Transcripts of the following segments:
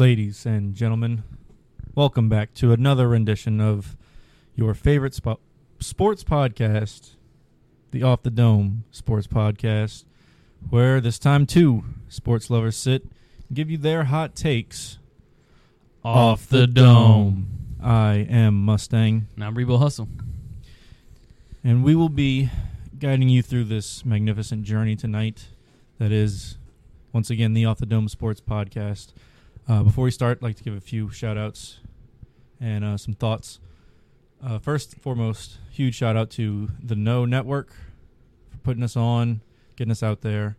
Ladies and gentlemen, welcome back to another rendition of your favorite spo- sports podcast, the Off the Dome Sports Podcast, where this time two sports lovers sit and give you their hot takes Off the dome. I am Mustang, Now Rebo Hustle. and we will be guiding you through this magnificent journey tonight. That is, once again, the Off the Dome Sports Podcast. Uh, before we start, I'd like to give a few shout outs and uh, some thoughts. Uh, first and foremost, huge shout out to the Kneaux Network for putting us on, getting us out there.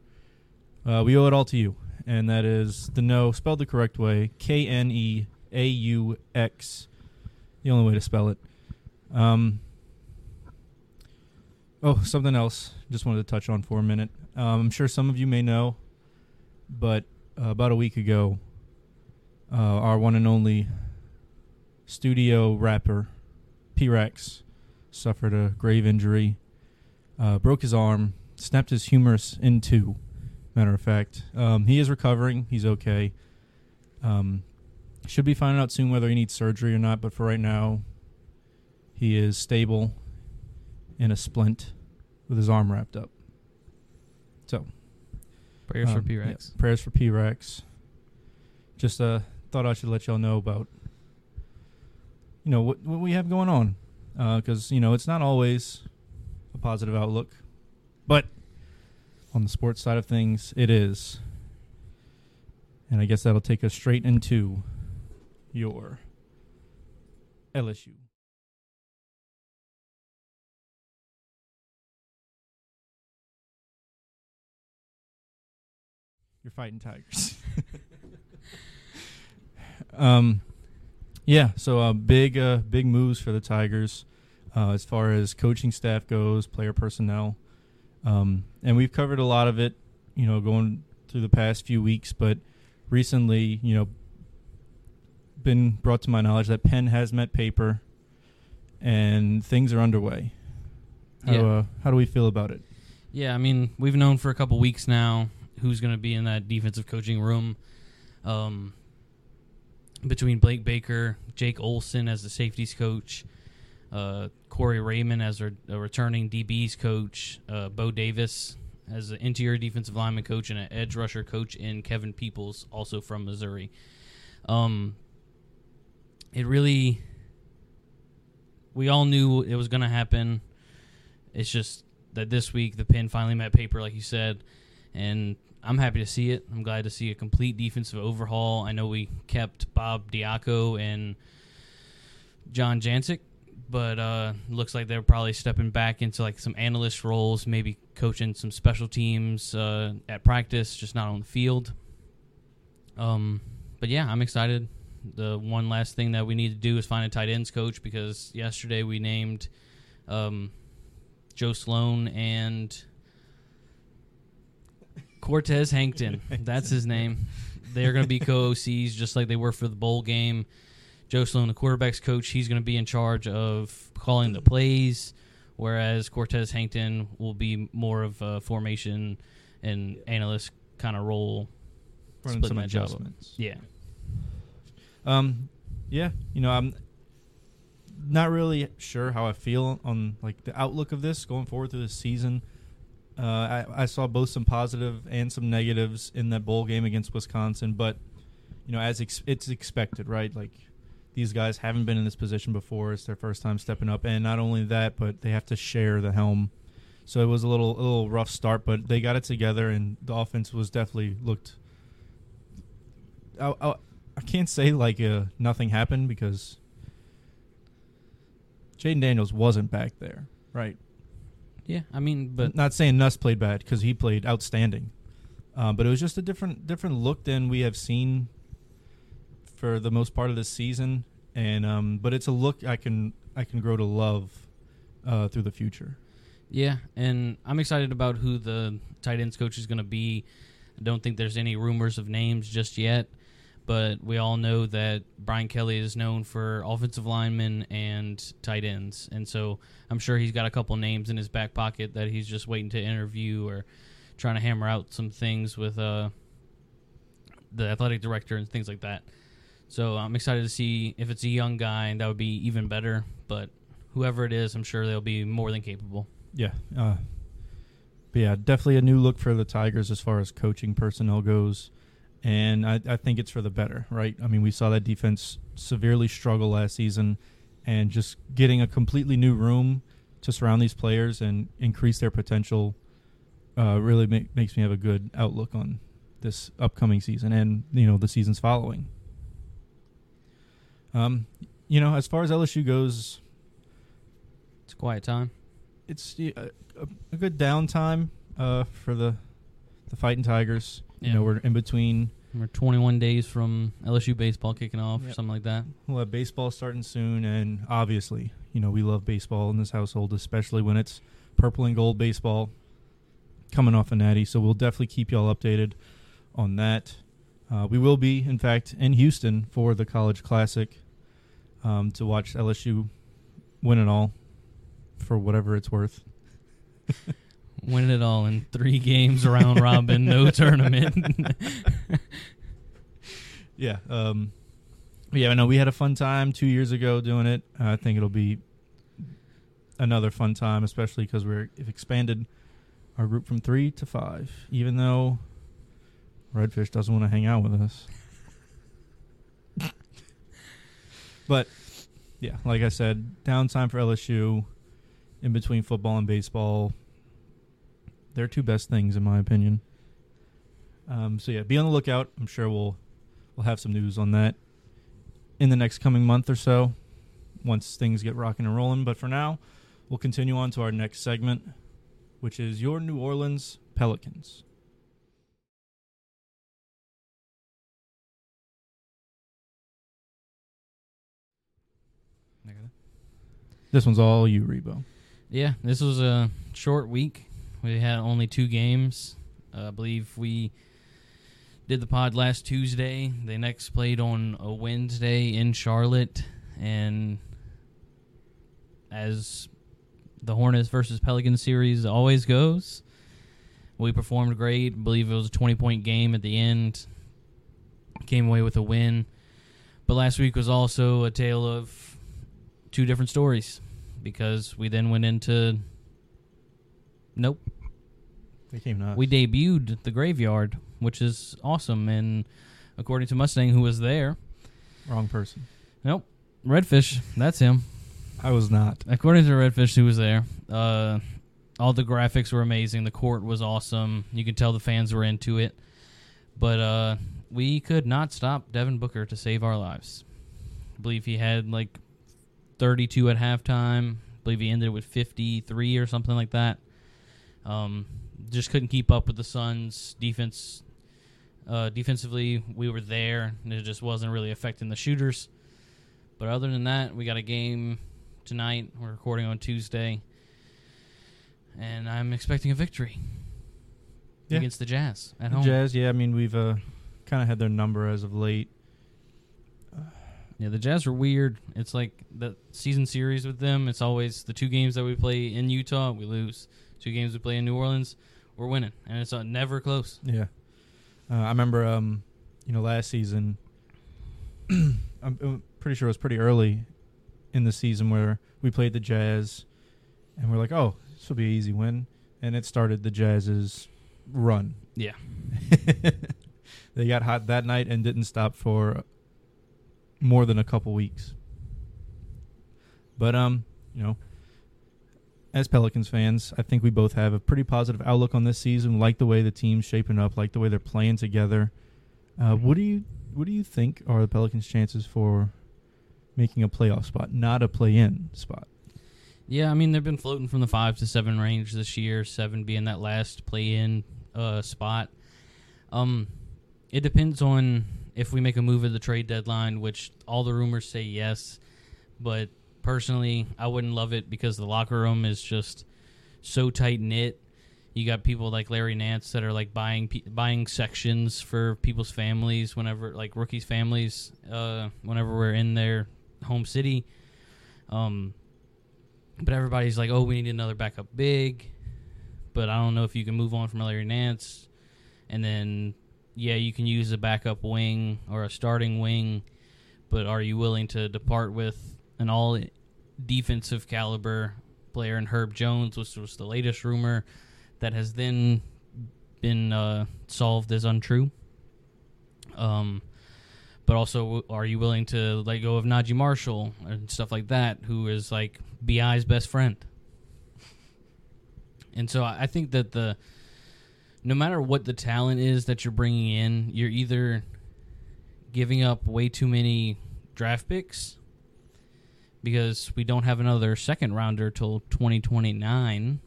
Uh, we owe it all to you, and that is the No spelled the correct way K N E A U X, the only way to spell it. Um, oh, something else. Just wanted to touch on for a minute. Um, I'm sure some of you may know, but uh, about a week ago, uh, our one and only studio rapper, P Rex, suffered a grave injury, uh, broke his arm, snapped his humerus in two. Matter of fact, um, he is recovering. He's okay. Um, should be finding out soon whether he needs surgery or not. But for right now, he is stable in a splint with his arm wrapped up. So Prayers for um, P Rex. yeah, prayers for P Rex. Just uh, thought I should let y'all know about you know what what we have going on uh, because you know it's not always a positive outlook, but on the sports side of things, it is. And I guess that'll take us straight into your LSU. You're fighting tigers. um, yeah. So uh, big, uh, big moves for the Tigers uh, as far as coaching staff goes, player personnel, um, and we've covered a lot of it. You know, going through the past few weeks, but recently, you know, been brought to my knowledge that pen has met paper, and things are underway. How, Yeah. uh, how do we feel about it? Yeah, I mean, we've known for a couple weeks now who's going to be in that defensive coaching room. Um, between Blake Baker, Jake Olson as the safeties coach, uh, Corey Raymond as a returning DBs coach, uh, Bo Davis as an interior defensive lineman coach, and an edge rusher coach in Kevin Peoples, also from Missouri. Um, it really, we all knew it was going to happen. It's just that this week the pin finally met paper, like you said, and I'm happy to see it. I'm glad to see a complete defensive overhaul. I know we kept Bob Diaco and John Jancic, but uh, looks like they're probably stepping back into like some analyst roles, maybe coaching some special teams uh, at practice, just not on the field. Um, but yeah, I'm excited. The one last thing that we need to do is find a tight ends coach because yesterday we named um, Joe Sloan and Cortez Hankton. That's his name. They're going to be co-OCs just like they were for the bowl game. Joe Sloan, the quarterbacks coach, he's going to be in charge of calling the plays, whereas Cortez Hankton will be more of a formation and analyst kind of role. Running some adjustments. Yeah. Um, yeah, you know, I'm not really sure how I feel on like the outlook of this going forward through the season. Uh, I, I saw both some positive and some negatives in that bowl game against Wisconsin, but you know, as ex- it's expected, right? Like these guys haven't been in this position before; it's their first time stepping up, and not only that, but they have to share the helm. So it was a little, a little rough start, but they got it together, and the offense was definitely looked. I, I, I can't say like uh, nothing happened because Jayden Daniels wasn't back there, right? Yeah, I mean, but not saying Nuss played bad because he played outstanding, uh, but it was just a different different look than we have seen for the most part of this season. And um, but it's a look I can I can grow to love uh, through the future. Yeah, and I'm excited about who the tight ends coach is going to be. I don't think there's any rumors of names just yet, but we all know that Brian Kelly is known for offensive linemen and tight ends, and so I'm sure he's got a couple names in his back pocket that he's just waiting to interview or trying to hammer out some things with uh, the athletic director and things like that. So I'm excited to see if it's a young guy, that would be even better. But whoever it is, I'm sure they'll be more than capable. Yeah. Uh, but yeah, definitely a new look for the Tigers as far as coaching personnel goes. And I, I think it's for the better, right? I mean, we saw that defense severely struggle last season, and just getting a completely new room to surround these players and increase their potential uh, really make, makes me have a good outlook on this upcoming season and you know the seasons following. Um, you know, as far as LSU goes, It's a quiet time. it's a, a, a good downtime uh, for the the fighting Tigers. You Yeah. know, we're in between. We're 21 days from LSU baseball kicking off or something like that. We'll have baseball starting soon, and obviously, you know, we love baseball in this household, especially when it's purple and gold baseball coming off a natty. So we'll definitely keep y'all updated on that. Uh, we will be, in fact, in Houston for the College Classic um, to watch LSU win it all for whatever it's worth. Winning it all in three games, round robin, no tournament. Yeah. Um, yeah, no, we had a fun time two years ago doing it. I think it'll be another fun time, especially because we're we've expanded our group from three to five, even though Redfish doesn't want to hang out with us. but yeah, like I said, downtime for LSU in between football and baseball. They're two best things in my opinion. Um, so yeah, be on the lookout. I'm sure we'll we'll have some news on that in the next coming month or so once things get rocking and rolling. But for now, we'll continue on to our next segment, which is your New Orleans Pelicans. This one's all you, Rebo. yeah, this was a short week. We had only two games. Uh, I believe we did the pod last Tuesday. They next played on a Wednesday in Charlotte, and as the Hornets versus Pelicans series always goes, we performed great. I believe it was a 20 point game at the end. Came away with a win. But last week was also a tale of two different stories because we then went into. Nope. They came. We debuted the graveyard, which is awesome. And according to Mustang, who was there, Wrong person. nope, Redfish, that's him. I was not. According to Redfish, who was there, uh, all the graphics were amazing. The court was awesome. You could tell the fans were into it. But uh, we could not stop Devin Booker to save our lives. I believe he had like 32 at halftime. I believe he ended with 53 or something like that. Um, just couldn't keep up with the Suns' defense. Uh, defensively, we were there, and it just wasn't really affecting the shooters. But other than that, we got a game tonight. We're recording on Tuesday, and I'm expecting a victory Yeah. against the Jazz at The home. Jazz, yeah, I mean we've uh, kind of had their number as of late. Yeah, the Jazz are weird. It's like the season series with them. It's always the two games that we play in Utah, we lose. Two games we play in New Orleans, we're winning, and it's uh, never close. Yeah, uh, I remember. Um, you know, last season, I'm, I'm pretty sure it was pretty early in the season where we played the Jazz, and we're like, "Oh, this will be an easy win," and it started the Jazz's run. Yeah. they got hot that night and didn't stop for more than a couple weeks. But um, you know, as Pelicans fans, I think we both have a pretty positive outlook on this season. Like the way the team's shaping up, like the way they're playing together. Uh, what do you what do you think are the Pelicans' chances for making a playoff spot, not a play-in spot? Yeah, I mean they've been floating from the five to seven range this year. Seven being that last play-in uh, spot. Um, it depends on if we make a move at the trade deadline, which all the rumors say yes. But personally, I wouldn't love it because the locker room is just so tight knit. You got people like Larry Nance that are like buying buying sections for people's families whenever like rookies' families uh, whenever we're in their home city. Um, but everybody's like, "Oh, we need another backup big," but I don't know if you can move on from Larry Nance, and then yeah, you can use a backup wing or a starting wing, but are you willing to depart with an all defensive caliber player in Herb Jones, which was the latest rumor that has then been uh, solved as untrue? Um, but also, are you willing to let go of Naji Marshall and stuff like that, who is like Bi's best friend? And so I I think that the no matter what the talent is that you're bringing in, you're either giving up way too many draft picks because we don't have another second rounder till 2029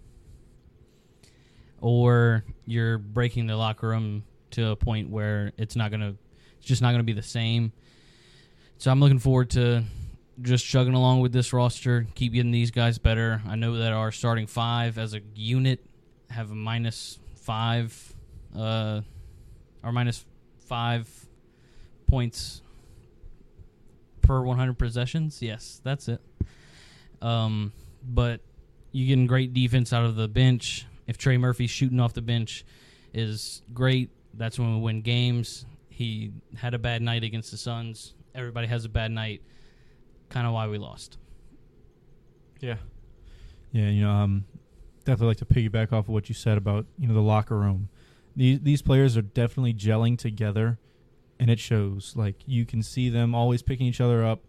or you're breaking the locker room to a point where it's not going to it's just not going to be the same. So I'm looking forward to just chugging along with this roster, keep getting these guys better. I know that our starting five as a unit have a minus five, uh, or minus five points per 100 possessions. Yes, that's it. Um, but you getting great defense out of the bench. If Trey Murphy shooting off the bench is great, that's when we win games. He had a bad night against the Suns. Everybody has a bad night. Kind of why we lost. Yeah. Yeah, you know, um, definitely like to piggyback off of what you said about you know the locker room. These these players are definitely gelling together, and it shows. Like you can see them always picking each other up.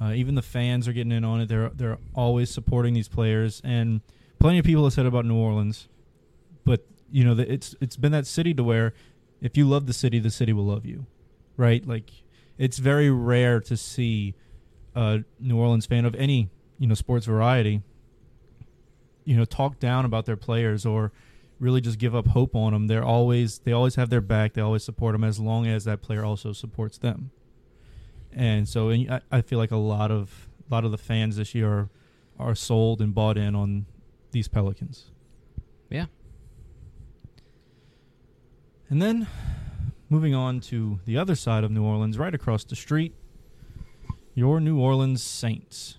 Uh, even the fans are getting in on it. They're they're always supporting these players, and plenty of people have said about New Orleans, but you know the, it's it's been that city to where if you love the city, the city will love you, right? Like it's very rare to see a New Orleans fan of any you know sports variety you know talk down about their players or really just give up hope on them they're always they always have their back. They always support them as long as that player also supports them. And so and I, I feel like a lot of a lot of the fans this year are, are sold and bought in on these pelicans. Yeah. and then moving on to the other side of new orleans right across the street your new orleans saints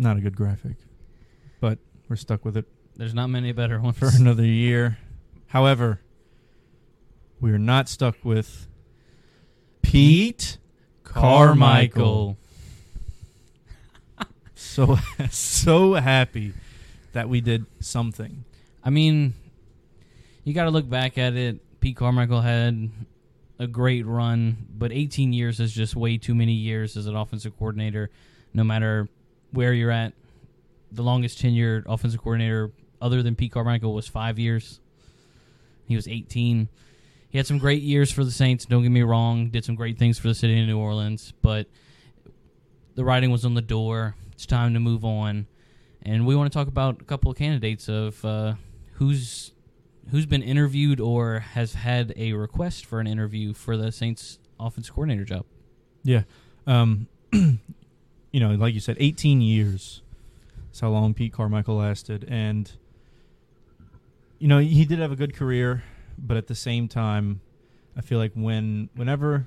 not a good graphic but we're stuck with it There's not many better ones. for another year. However, we are not stuck with Pete Carmichael. So so happy that we did something. I mean, you got to look back at it. Pete Carmichael had a great run, but 18 years is just way too many years as an offensive coordinator, no matter where you're at. The longest tenured offensive coordinator, other than Pete Carmichael, was five years. He was 18. He had some great years for the Saints, don't get me wrong, did some great things for the city of New Orleans, but the writing was on the door. It's time to move on. And we want to talk about a couple of candidates of uh, who's who's been interviewed or has had a request for an interview for the Saints offensive coordinator job. Yeah. Um you know, like you said 18 years. That's how long Pete Carmichael lasted and you know, he did have a good career, but at the same time, I feel like when whenever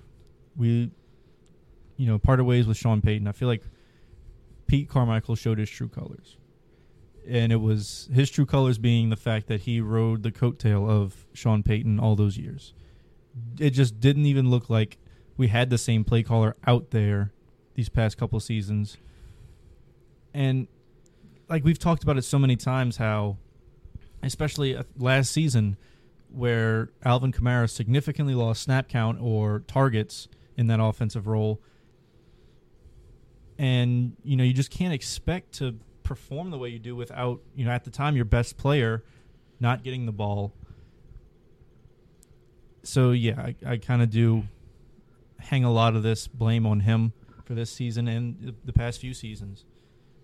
we you know, parted ways with Sean Payton, I feel like Pete Carmichael showed his true colors. And it was his true colors being the fact that he rode the coattail of Sean Payton all those years. It just didn't even look like we had the same play caller out there these past couple seasons. And like we've talked about it so many times how especially uh, last season where Alvin Kamara significantly lost snap count or targets in that offensive role. And you know you just can't expect to perform the way you do without you know at the time your best player not getting the ball. So yeah i, I kind of do hang a lot of this blame on him for this season and the, past few seasons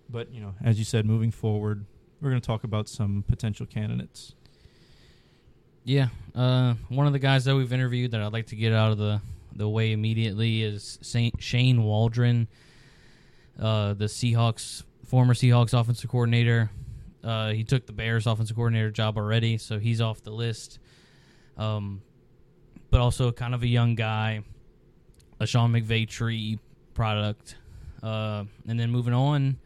but you know as you said moving forward we're going to talk about some potential candidates Yeah, uh, one of the guys that we've interviewed that I'd like to get out of the the way immediately is Saint Shane Waldron, uh, the Seahawks former Seahawks offensive coordinator. Uh, he took the Bears offensive coordinator job already, so he's off the list. Um, but also kind of a young guy, a Sean McVay tree product. Uh, and then moving on,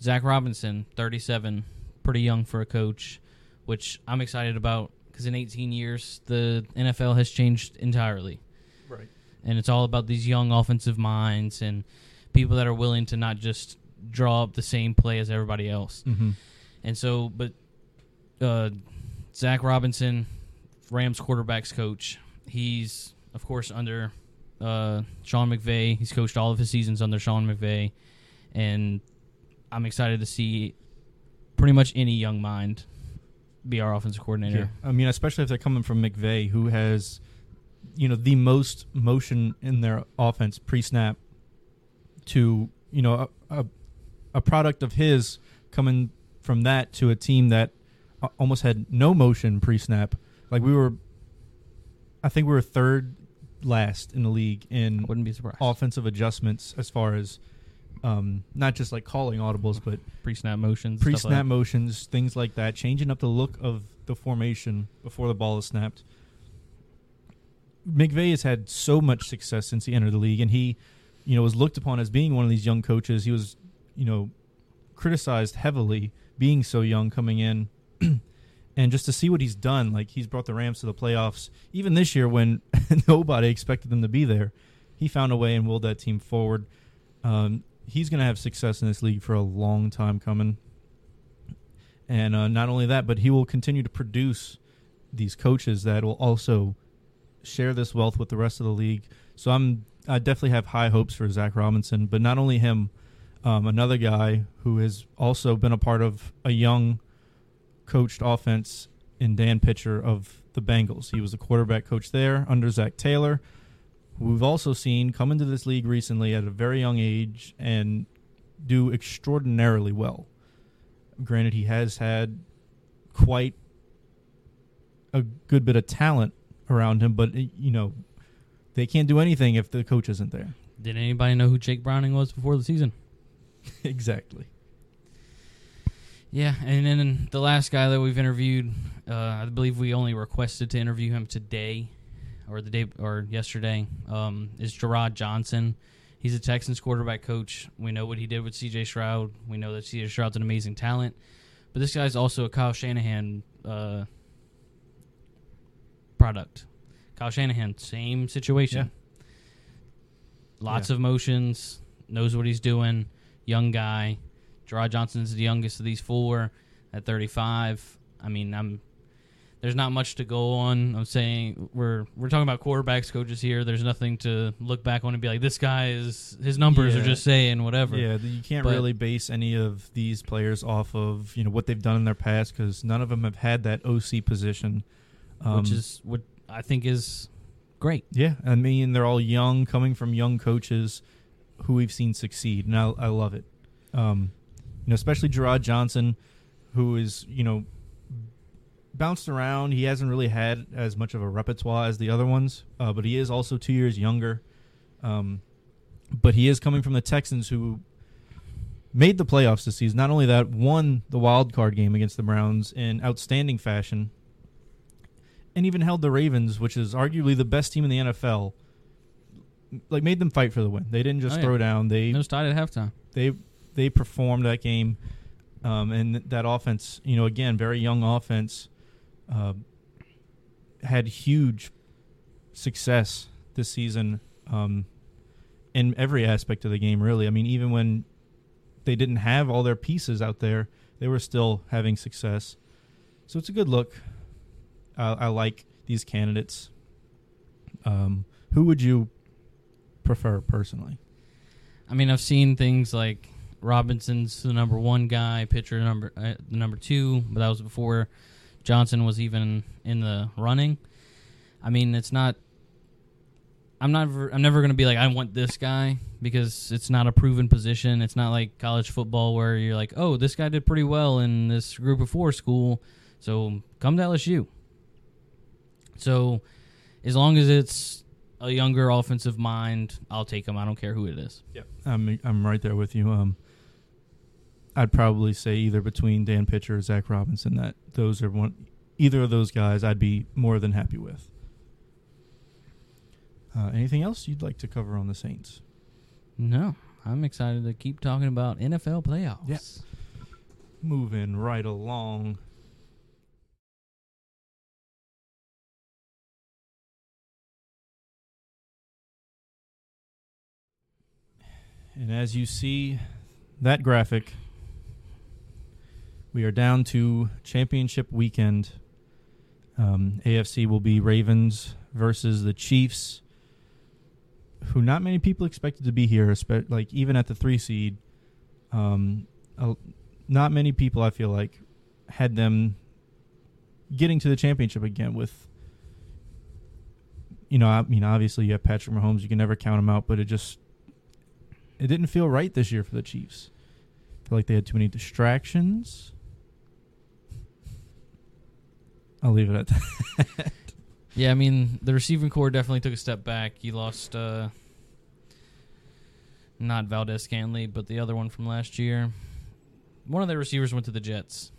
Zach Robinson, 37, pretty young for a coach, which I'm excited about because in 18 years the NFL has changed entirely, Right. and it's all about these young offensive minds and people that are willing to not just draw up the same play as everybody else. Mm-hmm. And so, but uh, Zach Robinson, Rams quarterbacks coach, he's of course under uh, Sean McVay. He's coached all of his seasons under Sean McVay, and I'm excited to see pretty much any young mind be our offensive Yeah. coordinator. I mean, especially if they're coming from McVay, who has, you know, the most motion in their offense pre-snap, to you know a, a, a product of his coming from that to a team that almost had no motion pre-snap. Like we were, I think we were third last in the league in Wouldn't be surprised. offensive adjustments as far as um, not just like calling audibles, but Pre-snap motions, stuff pre-snap that. motions, things like that, changing up the look of the formation before the ball is snapped. McVay has had so much success since he entered the league, and he, you know, was looked upon as being one of these young coaches. He was, you know, criticized heavily being so young coming in, and just to see what he's done, like he's brought the Rams to the playoffs. Even this year, when nobody expected them to be there, he found a way and willed that team forward. Um, he's going to have success in this league for a long time coming. And uh, not only that, but he will continue to produce these coaches that will also share this wealth with the rest of the league. So I'm I definitely have high hopes for Zach Robinson, but not only him, um, another guy who has also been a part of a young coached offense in Dan Pitcher of the Bengals. He was the quarterback coach there under Zac Taylor, who we've also seen come into this league recently at a very young age and do extraordinarily well. Granted, he has had quite a good bit of talent around him, but you know they can't do anything if the coach isn't there. Did anybody know who Jake Browning was before the season? exactly. Yeah, and then the last guy that we've interviewed, uh, I believe we only requested to interview him today, or the day, or yesterday, um, is Jerrod Johnson. He's a Texans quarterback coach. We know what he did with C.J. Stroud. We know that C.J. Stroud's an amazing talent, but this guy's also a Kyle Shanahan uh, product. Kyle Shanahan, same situation. Lots Yeah. of motions, knows what he's doing. Young guy. Jerrod Johnson's the youngest of these four at 35. I mean, I'm there's not much to go on. I'm saying we're we're talking about quarterbacks coaches here. There's nothing to look back on and be like this guy is his numbers are just saying whatever. Yeah, you can't But- really base any of these players off of you know what they've done in their past because none of them have had that OC position, um, which is what I think is great. yeah. I mean, they're all young, coming from young coaches who we've seen succeed, and I, I love it. Um, you know, especially Jerrod Johnson, who is you know bounced around. He hasn't really had as much of a repertoire as the other ones, uh, but he is also two years younger. Um, but he is coming from the Texans, who made the playoffs this season. Not only that, won the wild card game against the Browns in outstanding fashion, and even held the Ravens, which is arguably the best team in the NFL. Like made them fight for the win. They didn't just Oh, yeah. throw down. They It was tied at halftime. they they performed that game, um, and that offense. You know, again, very young offense, uh, had huge success this season um, in every aspect of the game. Really, I mean, even when they didn't have all their pieces out there, they were still having success. So it's a good look. I, I like these candidates. Um, who would you prefer personally? I mean, I've seen things like Robinson's the number one guy, pitcher number uh, the number two, but that was before Johnson was even in the running. I mean, it's not. I'm not. I'm never going to be like I want this guy because it's not a proven position. It's not like college football where you're like, oh, this guy did pretty well in this group of four school, so come to LSU. So, as long as it's a younger offensive mind, I'll take him. I don't care who it is. Yeah, I'm I'm right there with you. Um, I'd probably say either between Dan Pitcher or Zach Robinson that those are one either of those guys I'd be more than happy with. Uh, anything else you'd like to cover on the Saints? No, I'm excited to keep talking about NFL playoffs. Yeah. moving right along. And as you see that graphic, we are down to championship weekend. Um, AFC will be Ravens versus the Chiefs, who not many people expected to be here, like even at the three seed. Um, a- not many people, I feel like, had them getting to the championship again with. You know, I mean, obviously you have Patrick Mahomes. You can never count him out, but it just it didn't feel right this year for the Chiefs. I feel like they had too many distractions. I'll leave it at that. Yeah, I mean the receiving core definitely took a step back. You lost uh not Valdes-Scantling, but the other one from last year. One of their receivers went to the Jets.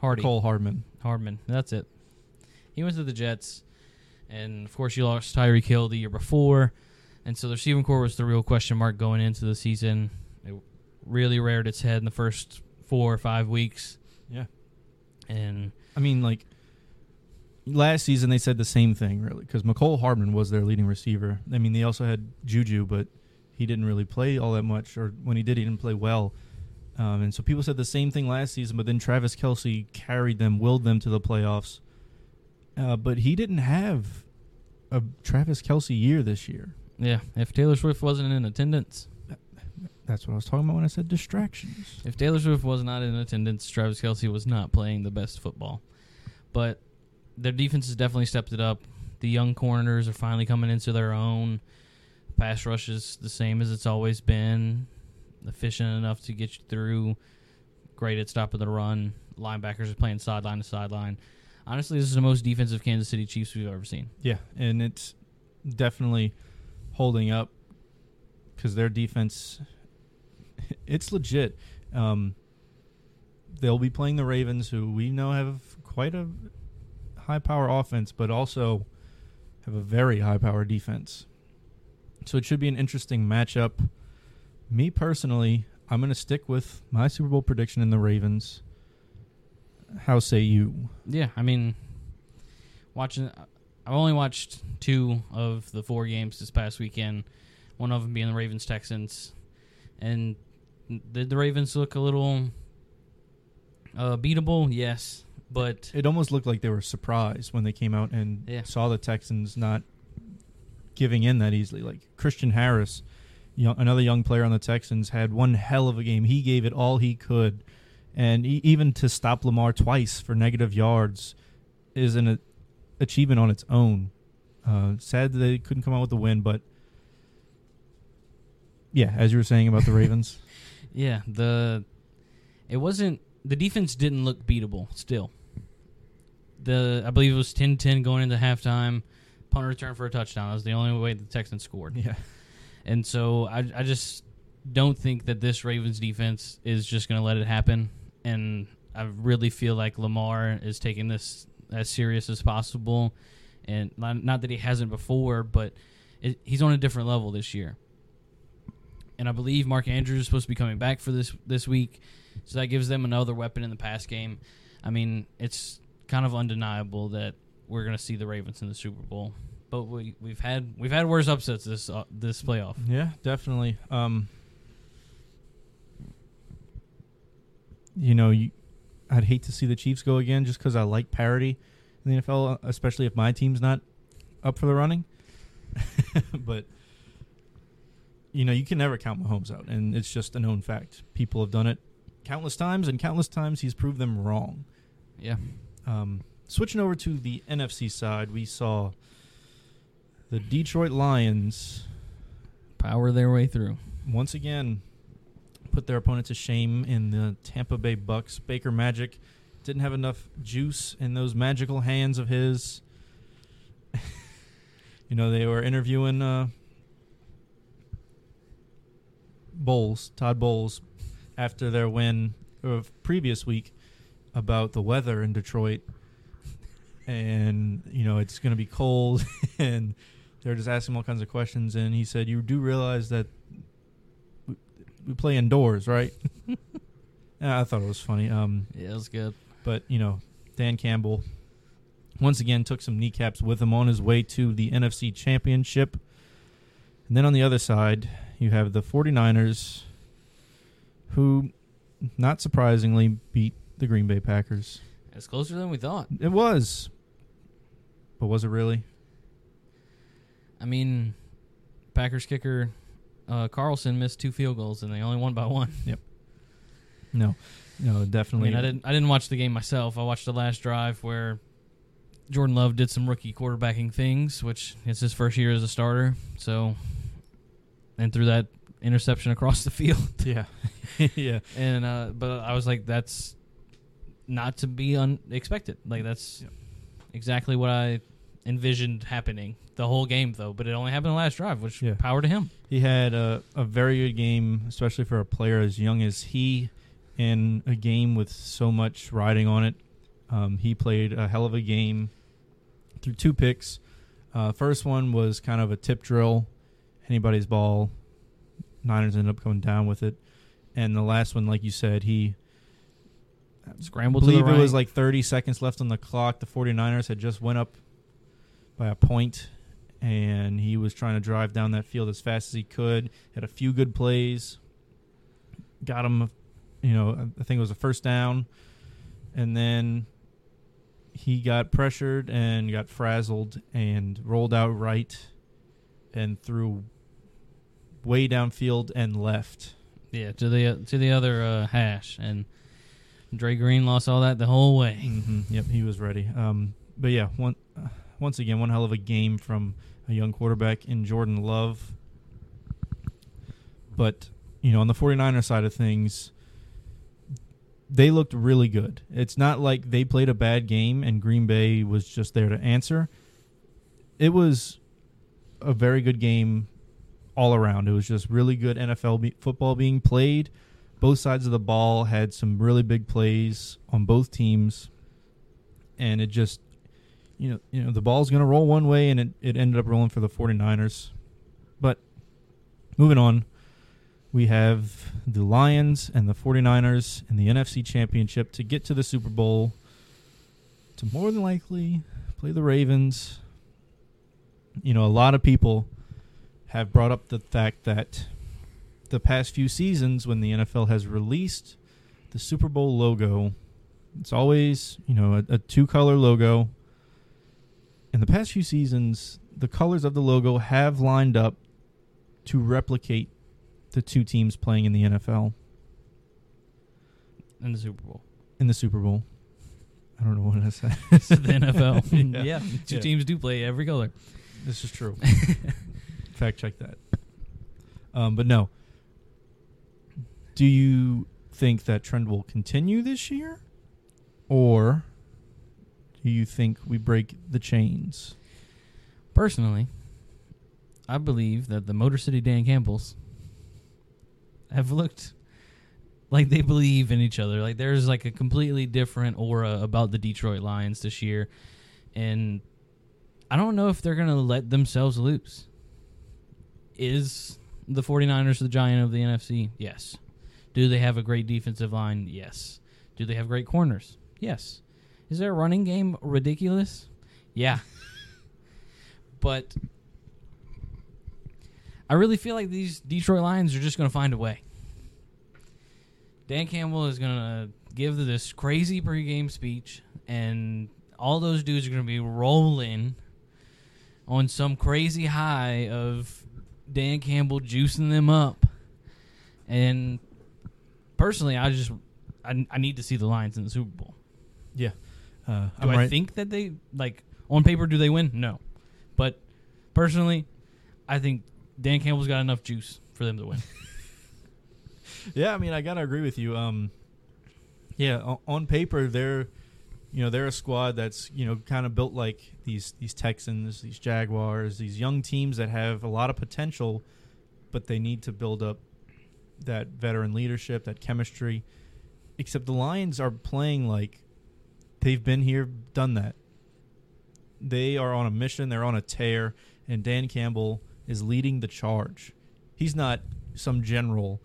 Hardy. Cole Hardman. Hardman. That's it. He went to the Jets. And of course you lost Tyreek Hill the year before. And so the receiving core was the real question mark going into the season. It really reared its head in the first four or five weeks. Yeah. And I mean, like last season, they said the same thing, really, because Mecole Hardman was their leading receiver. I mean, they also had Juju, but he didn't really play all that much, or when he did, he didn't play well. Um, and so people said the same thing last season, but then Travis Kelce carried them, willed them to the playoffs. Uh, but he didn't have a Travis Kelce year this year. yeah, if Taylor Swift wasn't in attendance, That's what I was talking about when I said distractions. If Taylor Swift was not in attendance, Travis Kelce was not playing the best football. But their defense has definitely stepped it up. The young corners are finally coming into their own. Pass rush is the same as it's always been. Efficient enough to get you through. Great at stopping the run. Linebackers are playing sideline to sideline. Honestly, this is the most defensive Kansas City Chiefs we've ever seen. Yeah, and it's definitely holding up because their defense, it's legit. Um, they'll be playing the Ravens, who we know have quite a high power offense, but also have a very high power defense. So it should be an interesting matchup. Me personally, I'm going to stick with my Super Bowl prediction in the Ravens. How say you? Yeah, I mean, watching. I've only watched two of the four games this past weekend. One of them being the Ravens Texans, and did the Ravens look a little uh, beatable? Yes, but It almost looked like they were surprised when they came out and Yeah. saw the Texans not giving in that easily. Like Christian Harris, young, another young player on the Texans, had one hell of a game. He gave it all he could, and e- even to stop Lamar twice for negative yards is an a- achievement on its own. Uh, sad that they couldn't come out with the win, but yeah, as you were saying about the Ravens, yeah, the it wasn't the defense didn't look beatable. Still, the I believe it was 10-10 going into halftime. Punt return for a touchdown. That was the only way the Texans scored. yeah, And so I, I just don't think that this Ravens defense is just going to let it happen. And I really feel like Lamar is taking this as serious as possible. And not, not that he hasn't before, but it, he's on a different level this year. And I believe Mark Andrews is supposed to be coming back for this this week, so that gives them another weapon in the pass game. I mean, it's kind of undeniable that we're going to see the Ravens in the Super Bowl. But we we've had we've had worse upsets this uh, this playoff. Yeah, definitely. Um, you know, you, I'd hate to see the Chiefs go again just because I like parity in the NFL, especially if my team's not up for the running. but you know, you can never count Mahomes out, and it's just a known fact. People have done it countless times, and countless times he's proved them wrong. Yeah. Um, switching over to the NFC side, we saw the Detroit Lions Power their way through. once again put their opponent to shame in the Tampa Bay Bucks. Baker Magic didn't have enough juice in those magical hands of his. you know, they were interviewing uh, Bowles, Todd Bowles, after their win of previous week about the weather in Detroit. And, you know, it's going to be cold and they're just asking him all kinds of questions and he said, "You do realize that we play indoors, right? Yeah, I thought it was funny. Um, Yeah, it was good. but you know, Dan Campbell once again took some kneecaps with him on his way to the NFC Championship. And then on the other side, you have the 49ers who not surprisingly beat the Green Bay Packers. It's closer than we thought. It was. But was it really? I mean, Packers kicker uh, Carlson missed two field goals and they only won by one. Yep. No. No, I definitely. mean, I didn't. I didn't watch the game myself. I watched the last drive where Jordan Love did some rookie quarterbacking things, which it's his first year as a starter. So, and threw that interception across the field. Yeah. yeah. And uh, but I was like, that's not to be unexpected. Like that's exactly what I envisioned happening the whole game, though. But it only happened the last drive, which Yeah. power to him. He had a, a very good game, especially for a player as young as he, in a game with so much riding on it. Um, he played a hell of a game through two picks. Uh, first one was kind of a tip drill, anybody's ball. Niners ended up going down with it, and the last one, like you said, he Scrambled to the believe it was like 30 seconds left on the clock. The 49ers had just went up by a point, and he was trying to drive down that field as fast as he could. Had a few good plays, got him, you know, I think it was a first down, and then he got pressured and got frazzled and rolled out right and threw way downfield and left. Yeah, to the to the other uh, hash, and Dre Green lost all that the whole way. hmm Yep, he was ready. Um, but yeah, one uh, once again, one hell of a game from a young quarterback in Jordan Love. But you know, on the 49er side of things, they looked really good. It's not like they played a bad game and Green Bay was just there to answer. It was a very good game all around. It was just really good NFL be- football being played. Both sides of the ball had some really big plays on both teams, and it just, you know, you know, the ball's going to roll one way, and it, it ended up rolling for the 49ers. But moving on, we have the Lions and the 49ers in the NFC Championship to get to the Super Bowl to more than likely play the Ravens. You know, a lot of people have brought up the fact that the past few seasons when the NFL has released the Super Bowl logo, it's always, you know, a, a two color logo. In the past few seasons, the colors of the logo have lined up to replicate the two teams playing in the NFL in the Super Bowl. in the Super Bowl. I don't know what I said. It's the NFL. Yeah. yeah. two Yeah. teams do play every color. This is true. Fact check that. Um, but no. Do you think that trend will continue this year? Or do you think we break the chains? Personally, I believe that the Motor City Dan Campbells have looked like they believe in each other. Like there's like a completely different aura about the Detroit Lions this year. And I don't know if they're going to let themselves loose. Is the 49ers the giant of the NFC? Yes. Do they have a great defensive line? Yes. Do they have great corners? Yes. Is their running game ridiculous? Yeah. but I really feel like these Detroit Lions are just going to find a way. Dan Campbell is going to give this crazy pregame speech, and all those dudes are going to be rolling on some crazy high of Dan Campbell juicing them up. And personally, I just I, I need to see the Lions in the Super Bowl. Yeah. Uh, Do I'm I right. think that they like on paper do they win? No, but personally, I think Dan Campbell's got enough juice for them to win. Yeah, I mean, I gotta agree with you. Um, yeah, on, on paper, they're, you know, they're a squad that's you know kind of built like these these Texans, these Jaguars, these young teams that have a lot of potential, but they need to build up that veteran leadership, that chemistry. Except the Lions are playing like they've been here, done that. They are on a mission. They're on a tear, and Dan Campbell is leading the charge. He's not some general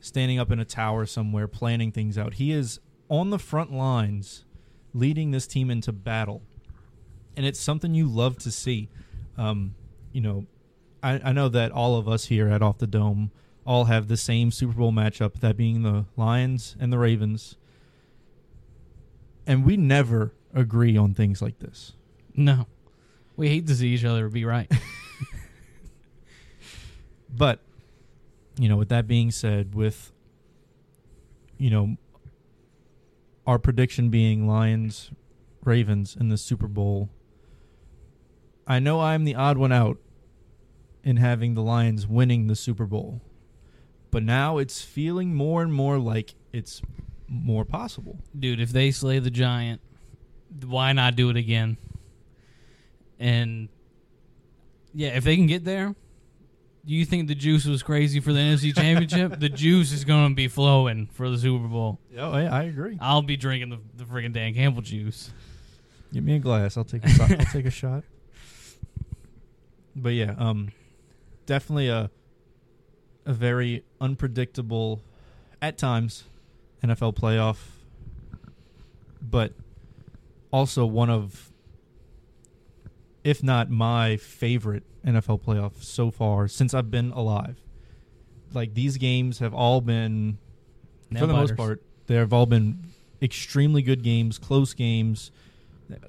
standing up in a tower somewhere planning things out. He is on the front lines leading this team into battle. And it's something you love to see. Um, you know, I, I know that all of us here at Off the Dome all have the same Super Bowl matchup, that being the Lions and the Ravens. And we never agree on things like this. No, we hate to see each other be right. But, you know, with that being said, with, you know, our prediction being Lions, Ravens in the Super Bowl, I know I'm the odd one out in having the Lions winning the Super Bowl. But now it's feeling more and more like it's more possible. Dude, if they slay the giant, why not do it again? And yeah, if they can get there, do you think the juice was crazy for the NFC Championship? the juice is going to be flowing for the Super Bowl. Oh, I, I agree. I'll be drinking the, the freaking Dan Campbell juice. Give me a glass. I'll take a shot. I'll take a shot. But yeah, um, definitely a a very unpredictable, at times, NFL playoff. But also one of, if not my favorite NFL playoff so far since I've been alive. Like these games have all been, Nail for the most part, they have all been extremely good games, close games,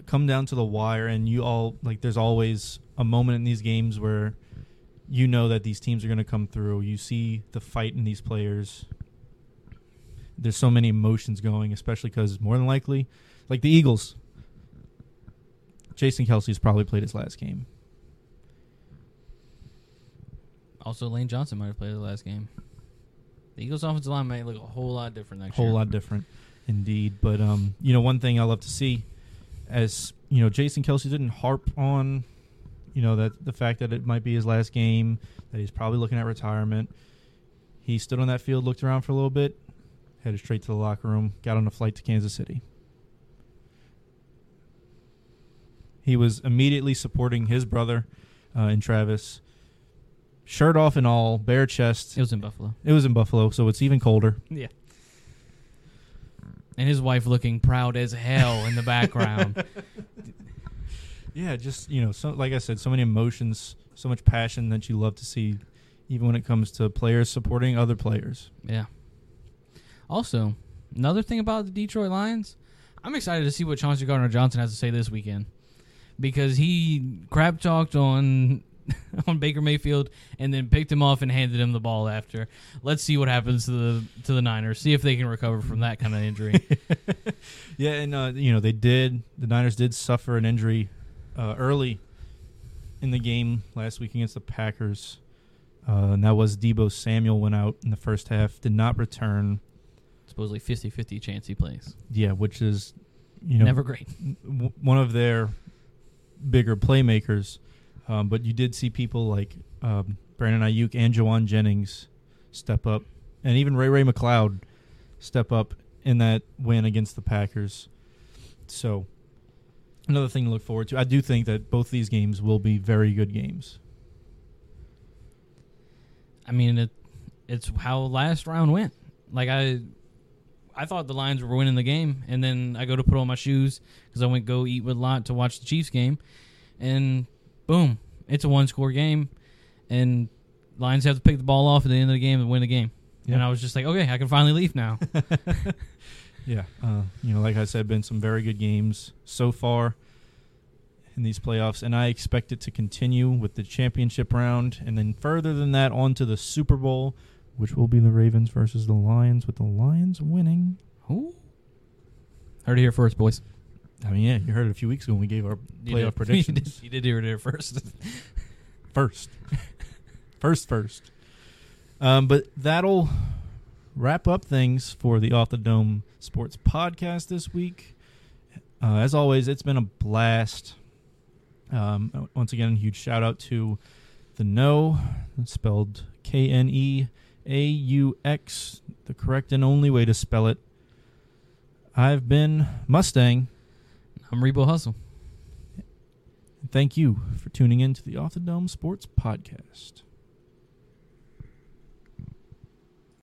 come down to the wire, and you all like. There's always a moment in these games where you know that these teams are going to come through. You see the fight in these players. There's so many emotions going, especially because more than likely, like the Eagles, Jason Kelce's probably played his last game. Also, Lane Johnson might have played the last game. The Eagles' offensive line might look a whole lot different next whole year. Whole lot different indeed but um you know one thing i love to see as you know jason kelce didn't harp on you know that the fact that it might be his last game that he's probably looking at retirement he stood on that field looked around for a little bit headed straight to the locker room got on a flight to kansas city he was immediately supporting his brother uh, in travis shirt off and all bare chest It was in Buffalo. it was in buffalo so it's even colder Yeah. And his wife looking proud as hell in the background. Yeah, just you know, so like I said, so many emotions, so much passion that you love to see, even when it comes to players supporting other players. yeah. Also, another thing about the Detroit Lions, I'm excited to see what Chauncey Gardner Johnson has to say this weekend. Because he crap talked on on Baker Mayfield and then picked him off and handed him the ball after. Let's see what happens to the to the Niners. See if they can recover from that kind of injury. Yeah, and uh, you know they did. The Niners did suffer an injury uh, early in the game last week against the Packers, uh, and that was Deebo Samuel went out in the first half, did not return. Supposedly 50-50 chance he plays. Yeah, which is you know Never great. w- one of their bigger playmakers. Um, but you did see people like um, Brandon Aiyuk and Jauan Jennings step up, and even Ray Ray McCloud step up in that win against the Packers. So another thing to look forward to. I do think that both these games will be very good games. I mean, it, it's how last round went. Like I, I thought the Lions were winning the game, and then I go to put on my shoes because I went go eat with Lot to watch the Chiefs game, and boom, it's a one score game, and Lions have to pick the ball off at the end of the game and win the game. And I was just like, okay, I can finally leave now. Yeah, uh, you know, like I said, been some very good games so far in these playoffs, and I expect it to continue with the championship round, and then further than that, on to the Super Bowl, which will be the Ravens versus the Lions, with the Lions winning. Ooh. Heard it here first, boys. I mean, yeah, you heard it a few weeks ago when we gave our You playoff did. predictions. you, did, you did hear it here first. first, first, first. Um, but that'll wrap up things for the Off the Dome Sports Podcast this week. Uh, as always, it's been a blast. Um, once again, huge shout out to the Kneaux, spelled K N E A U X, the correct and only way to spell it. I've been Mustang. I'm Rebo Hustle. Thank you for tuning in to the Off the Dome Sports Podcast.